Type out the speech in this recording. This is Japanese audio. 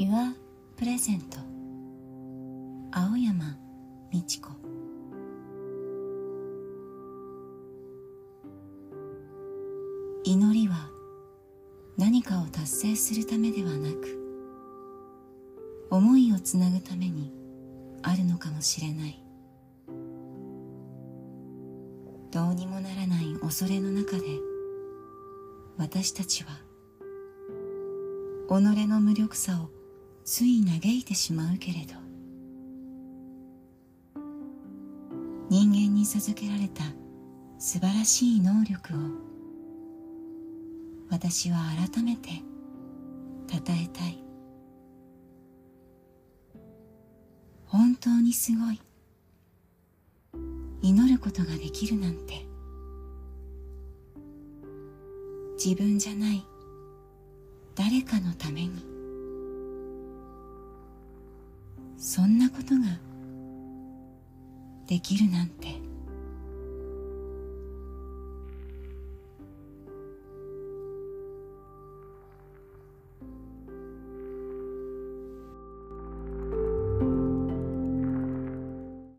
Your Present. 青山美智子。祈りは何かを達成するためではなく思いをつなぐためにあるのかもしれない。どうにもならない恐れの中で私たちは己の無力さをつい嘆いてしまうけれど。人間に授けられた素晴らしい能力を私は改めて称えたい。本当にすごい。祈ることができるなんて。自分じゃない。誰かのために。そんなことができるなんて。